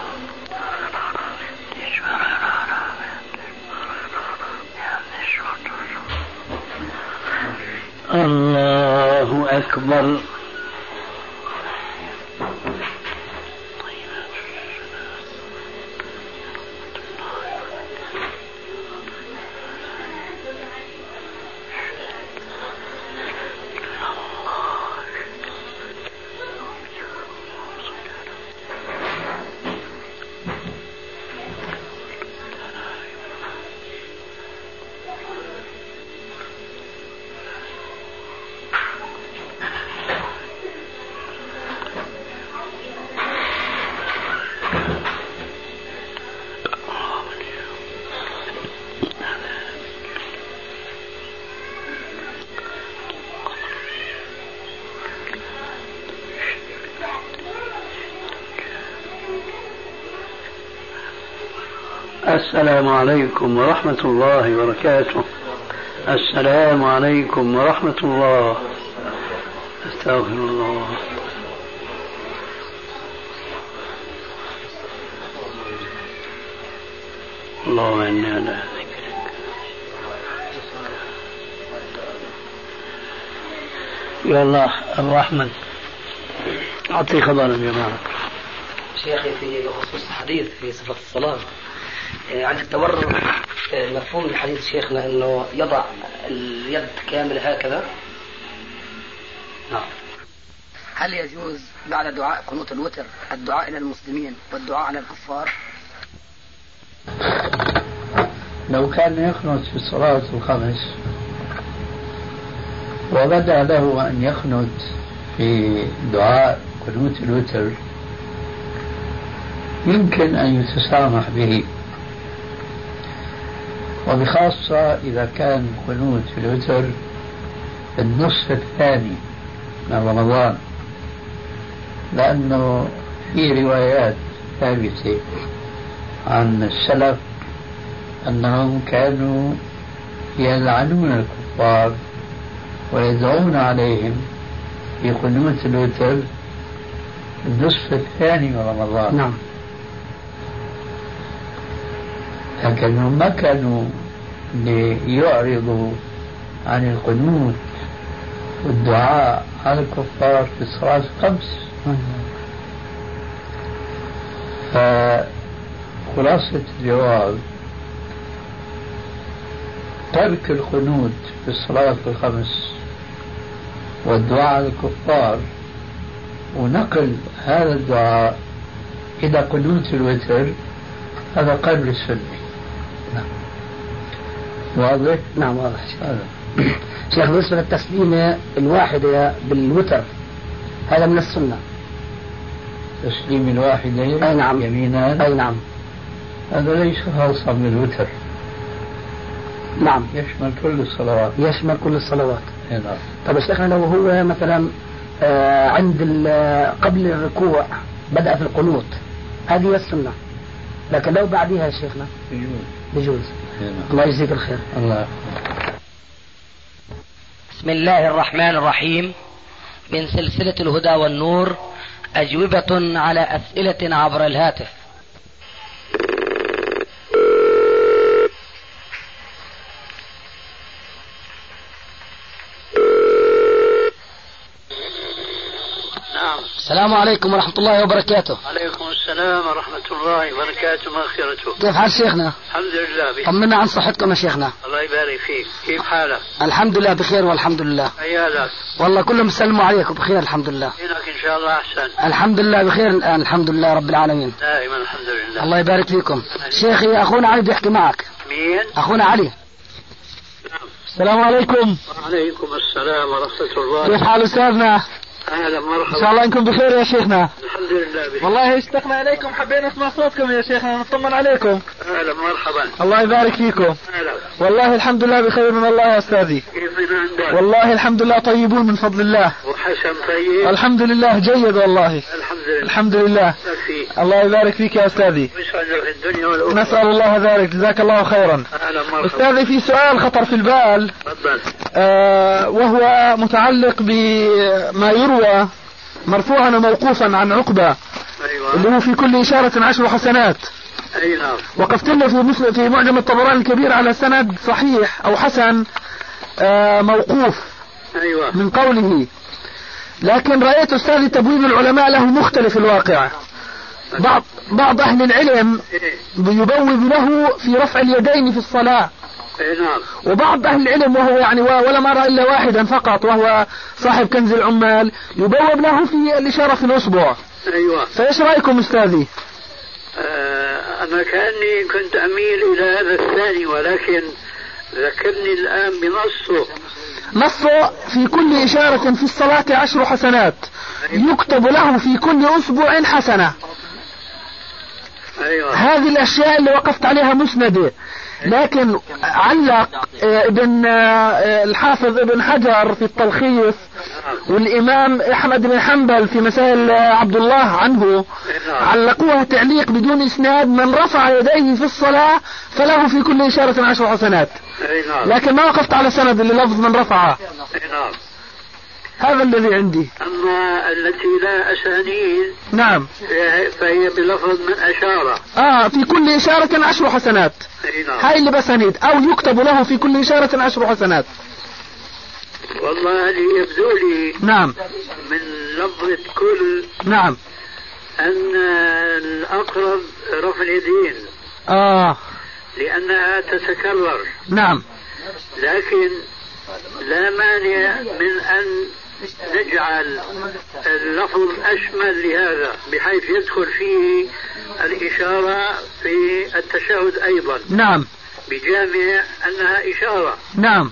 أكبر السلام عليكم ورحمة الله وبركاته. السلام عليكم ورحمة الله. أستغفر الله. اللهم إني على ذكرك يا الله أحمد أعطي خبر الجماعة شيخي في بخصوص الحديث في صفة الصلاة. آه، عند التورع آه، مفهوم الحديث شيخنا إنه يضع اليد كاملة هكذا. نعم. هل يجوز بعد دعاء قنوت الوتر الدعاء إلى المسلمين والدعاء على الكفار؟ لو كان يقنط في الصلاة الخمس وبدأ له أن يقنط في دعاء قنوت الوتر يمكن أن يتسامح به. وبخاصة إذا كان قنوت في الوتر في النصف الثاني من رمضان لأنه في روايات ثابتة عن السلف أنهم كانوا يلعنون الكفار ويدعون عليهم في قنوت الوتر النصف الثاني من رمضان. نعم. لكنهم ما كانوا ليعرضوا عن القنوت والدعاء على الكفار في الصلاة الخمس فخلاصة الجواب ترك القنوت في الصلاة الخمس والدعاء على الكفار ونقل هذا الدعاء إلى قنوت الوتر هذا قلب السنة. نعم. واضح؟ نعم واضح. شيخ بالنسبة للتسليمة الواحدة بالوتر هذا من السنة. تسليم الواحدين أي نعم. يمينا أي نعم. هذا ليس خاصا بالوتر نعم. يشمل كل الصلوات. يشمل كل الصلوات. أي نعم. طب يا شيخنا لو هو مثلا آه، عند قبل الركوع بدأ في القنوت هذه هي السنة. لكن لو بعدها يا شيخنا؟ يجوز. بجوز الله يجزيك الخير. الله. بسم الله الرحمن الرحيم. من سلسلة الهدى والنور أجوبة على أسئلة عبر الهاتف نعم السلام عليكم ورحمة الله وبركاته. عليكم السلام ورحمة الله وبركاته مغفرته كيف حال شيخنا؟ الحمد لله بك. طمنا عن صحتكم يا شيخنا. الله يبارك فيك. كيف حالك؟ الحمد لله بخير والحمد لله. عيالك والله كلهم سلموا عليكم بخير الحمد لله. دينك إن شاء الله أحسن. الحمد لله بخير الآن الحمد لله رب العالمين. دائما الحمد لله. الله يبارك فيكم. شيخي أخونا علي بيحكي معك. مين؟ أخونا علي. السلام عليكم. وعليكم السلام ورحمة الله. كيف حال أستاذنا؟ إن مرحبا. شاء الله إنكم بخير يا شيخنا. الحمد لله بك والله اشتقنا إليكم حبينا نسمع صوتكم يا شيخنا نطمن عليكم. أهلا مرحبا. الله يبارك فيكم. أهلا. والله الحمد لله بخير من الله يا عندك؟ والله الحمد لله طيبون من فضل الله. وحسن طيب. الحمد لله جيد والله. الحمد لله. الحمد لله. الله يبارك فيك يا ويسعدك في الدنيا والأخرى؟ نسأل الله ذلك. جزاك الله خيرا. أهلا مرحبا. أستاذي في سؤال خطر في البال. تفضل. وهو متعلق بما يروى مرفوعا وموقوفا عن عقبة اللي أيوة هو في كل إشارة عشر حسنات. أي نعم. وقفت له في مثل في معجم الطبراني الكبير على سند صحيح أو حسن آه موقوف أيوة. من قوله. لكن رأيت أستاذي تبويب العلماء له مختلف الواقع. بعض بعض أهل العلم إيه. يبوب له في رفع اليدين في الصلاة. وبعض أهل العلم وهو يعني ولم أرى إلا واحدا فقط وهو صاحب كنز العمال يبوب له في الإشارة في الأصبع أيوة. فإيش رأيكم أستاذي؟ آه أنا كأني كنت أميل إلى هذا الثاني ولكن ذكرني الآن بنصه. نصه في كل إشارة في الصلاة عشر حسنات. يكتب له في كل أسبوع حسنة. أيوة. هذه الأشياء اللي وقفت عليها مسندة لكن علق آه، ابن آه، الحافظ ابن حجر في التلخيص والإمام أحمد بن حنبل في مسائل عبد الله عنه علقوها تعليق بدون إسناد من رفع يديه في الصلاة فله في كل إشارة عشر حسنات. اي نعم. لكن ما وقفت على سند للفظ من رفعه. اي نعم. هذا الذي عندي. أما التي لا أسانيد نعم. فهي بلفظ من أشارة. آه في كل إشارة عشر حسنات. نعم. هاي اللي بسند أو يكتب له في كل إشارة عشر حسنات. والله هذه يبدو لي نعم. من لفظة كل. نعم. أن الأقرب رفع اليدين. آه. لأنها تتكرر. نعم. لكن لا مانع من أن نجعل اللفظ أشمل لهذا بحيث يدخل فيه الإشارة في التشهد أيضا. نعم. بجامع أنها إشارة. نعم.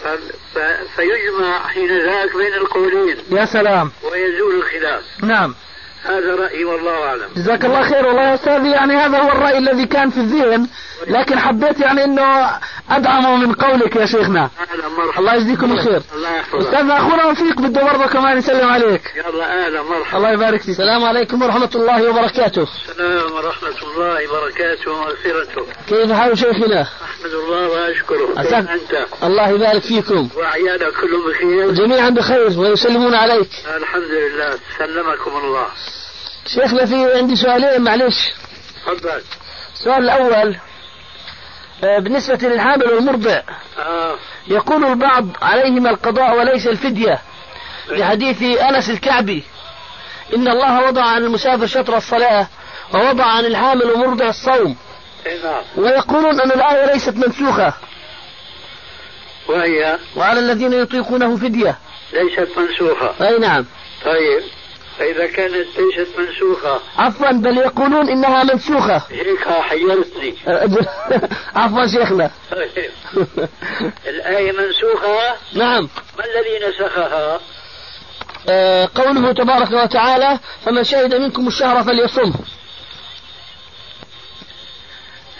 ف- ف- فيجمع حين ذاك بين القولين. يا سلام. ويزول الخلاف. نعم. هذا رأيي والله أعلم. جزاك الله خير والله يا أستاذي يعني هذا هو الرأي الذي كان في الذهن لكن حبيت يعني أنه أدعم من قولك يا شيخنا. أهلا مرحبا. الله يجزيكم الخير. الله يحفظك. أستاذنا أخونا وفيق بده برضه كمان يسلم عليك. يلا أهلا مرحبا. الله يبارك فيك. السلام عليكم ورحمة الله وبركاته. السلام ورحمة الله وبركاته ومغفرته. كيف حال شيخنا؟ أحمد الله وأشكره. كيف. أنت؟ الله يبارك فيكم. وأعيادك كلهم بخير. جميعا بخير ويسلمون عليك. الحمد لله. سلمكم الله. شيخنا في عندي سؤالين معلش تفضل. السؤال الأول آه، بالنسبة للحامل والمرضع آه. يقول البعض عليهما القضاء وليس الفدية. لحديث أنس الكعبي إن الله وضع عن المسافر شطر الصلاة ووضع عن الحامل ومرضع الصوم. إيه نعم. ويقولون أن الآية ليست منسوخة. وهي؟ وعلى الذين يطيقونه فدية. ليست منسوخة. أي نعم. طيب. فإذا كانت ليست منسوخة. عفوا بل يقولون إنها منسوخة. هيك حيرتني. [LAUGHS] عفوا شيخنا. طيب. الآية منسوخة؟ نعم. ما الذي نسخها؟ آه، قوله تبارك وتعالى فمن شهد منكم الشهر فليصم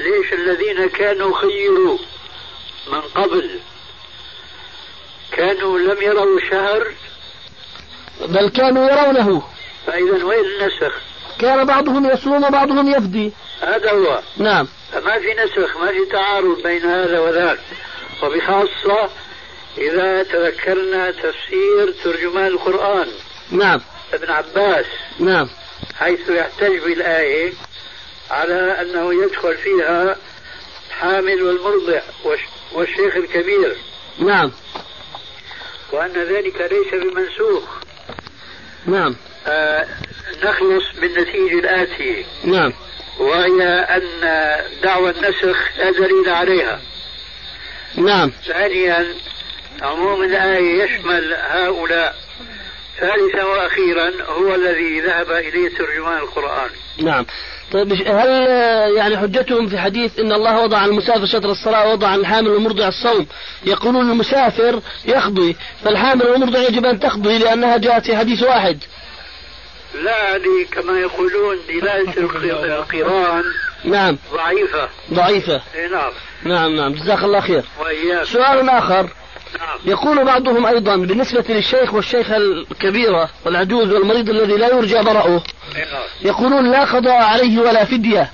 ليش الذين كانوا خيروا من قبل؟ كانوا لم يروا الشهر؟ بل كانوا يرونه. فإذا وين النسخ؟ كان بعضهم يصوم وبعضهم يفدي. هذا هو. نعم. فما في نسخ ما في تعارض بين هذا وذاك. وبخاصة إذا تذكرنا تفسير ترجمان القرآن. نعم. ابن عباس. نعم. حيث يحتج بالآية على أنه يدخل فيها الحامل والمرضع والش- والشيخ الكبير. نعم. وأن ذلك ليس بمنسوخ. نعم. نخلص بالنتيجة الآتية. نعم. وهي أن دعوى النسخ لا دليل عليها. نعم. ثانيا عموم الآية يشمل هؤلاء. ثالثا وأخيرا هو الذي ذهب إليه ترجمان القرآن. نعم. طيب هل يعني حجتهم في حديث إن الله وضع عن المسافر شطر الصلاة ووضع عن الحامل والمرضع الصوم؟ يقولون المسافر يقضي فالحامل والمرضع يجب أن تقضي لأنها جاءت في حديث واحد. لا هذه كما يقولون دلالة الق- القران نعم. ضعيفة. ضعيفة. إيه نعم. نعم نعم. جزاك الله خير. وإياك. سؤال آخر. نعم. يقول بعضهم أيضا بالنسبة للشيخ والشيخة الكبيرة والعجوز والمريض الذي لا يرجى برأه إيه نعم. يقولون لا قضاء عليه ولا فدية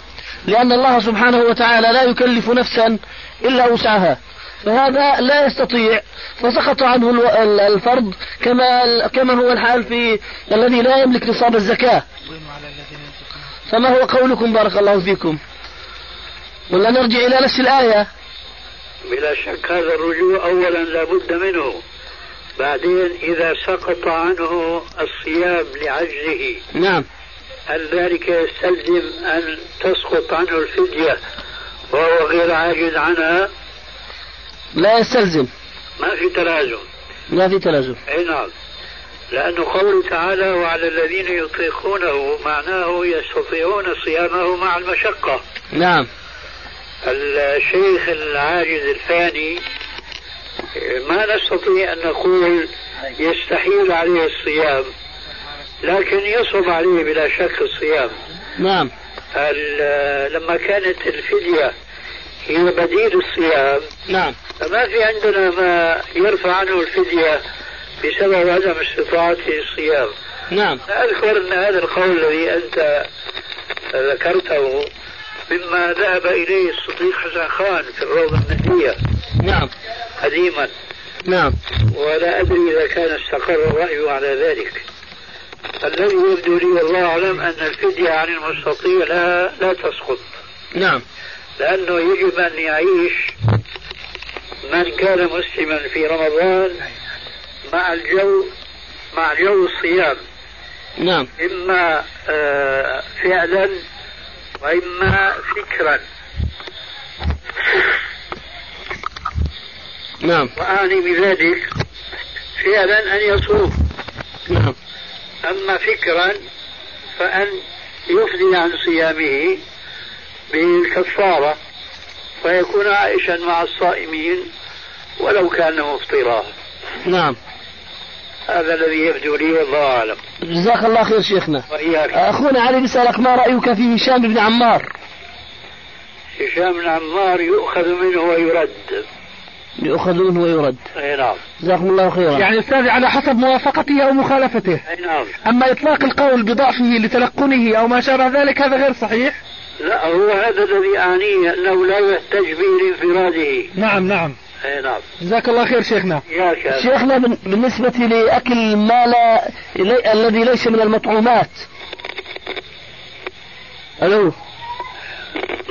لأن الله سبحانه وتعالى لا يكلف نفسا إلا وسعها. فهذا لا يستطيع. فسقط عنه الفرض كما كما هو الحال في الذي لا يملك نصاب الزكاة. فما هو قولكم بارك الله فيكم؟ ولا نرجع إلى نفس الآية. بلا شك هذا الرجوع أولا لابد منه. بعدين إذا سقط عنه الصيام لعجزه نعم. هل ذلك يستلزم أن تسقط عنه الفدية وهو غير عاجز عنها؟ لا يستلزم. ما في تلازم ما في تلازم أي نعم. لأنه قوله تعالى وعلى الذين يطيقونه معناه يستطيعون صيامه مع المشقة. نعم. الشيخ العاجز الفاني ما نستطيع أن نقول يستحيل عليه الصيام لكن يصعب عليه بلا شك الصيام. نعم. ال- لما كانت الفدية هي بديل الصيام نعم. فما في عندنا ما يرفع عنه الفدية بسبب عدم استطاعته الصيام. نعم. أذكر أن هذا القول الذي أنت ذكرته مما ذهب إليه الصديق حسن خان في الروضة النهدية نعم. قديما. نعم. ولا أدري إذا كان استقر الرأي على ذلك. الذي يبدو لي والله أعلم أن الفدية عن المستطيع لا لا تسقط. نعم. لأنه يجب أن يعيش من كان مسلما في رمضان مع الجو مع جو الصيام. نعم. إما آه، فعلا وإما فكرا. نعم. وأعني بذلك فعلا أن يصوم. نعم. أما فكرا فأن يفدي عن صيامه بالكفارة فيكون عائشا مع الصائمين ولو كان مفطرا نعم. هذا الذي يبدو لي والله أعلم. جزاك الله خير شيخنا. وإياك. أخونا علي بيسألك ما رأيك في هشام بن عمار؟ هشام بن عمار يؤخذ منه ويرد. يؤخذ منه ويرد. أي نعم. جزاكم الله خيرا. يعني أستاذ على حسب موافقته أو مخالفته. أي نعم. أما إطلاق القول بضعفه لتلقنه أو ما شابه ذلك هذا غير صحيح؟ لا هو هذا الذي أعنيه أنه لا يحتج به لانفراده. نعم نعم. أي نعم. جزاك الله خير شيخنا. إياك شيخنا بن- بالنسبة لأكل ما لا لي- الذي ليس من المطعومات. ألو.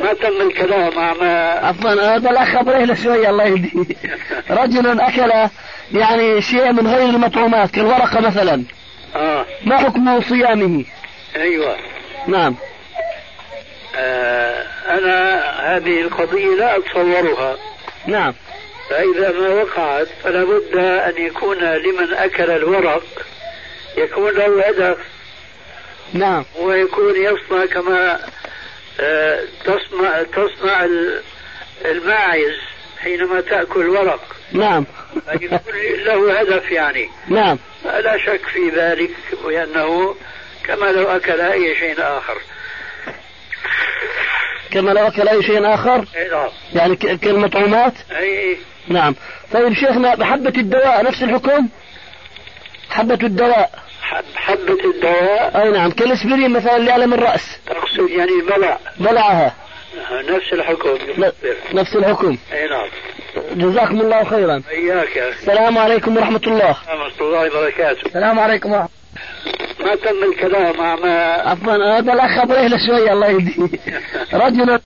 ما تم الكلام مع ما عفوا هذا الأخ أبرهله شوية الله يهديه. [LAUGHS] رجل أكل يعني شيء من غير المطعومات كالورقة مثلا. آه. ما حكم صيامه؟ أيوه. نعم. أنا هذه القضية لا أتصورها. نعم. فإذا ما وقعت فلا بد أن يكون لمن أكل الورق يكون له هدف. نعم. ويكون يصنع كما آه، تصنع تصنع ال- الماعز حينما تأكل ورق. نعم. يكون له هدف يعني. نعم. لا شك في ذلك وأنه كما لو أكل أي شيء آخر. كما لو أكل أي شيء آخر؟ أي نعم. يعني كالمطعومات أي نعم. طيب شيخنا بحبة الدواء نفس الحكم؟ حبة الدواء. حب حبة الدواء. أي نعم. كالاسبرين مثلا لألم الرأس. تقصد يعني البلع بلعها. نفس الحكم. نفس الحكم. أي نعم. جزاكم الله خيرا. أخي. السلام عليكم ورحمة الله. ورحمة الله وبركاته. السلام عليكم ورحمة ما تم الكلام مع ما عفوا هذا الأخ أبرهله شوية الله يهديه. رجل [LAUGHS]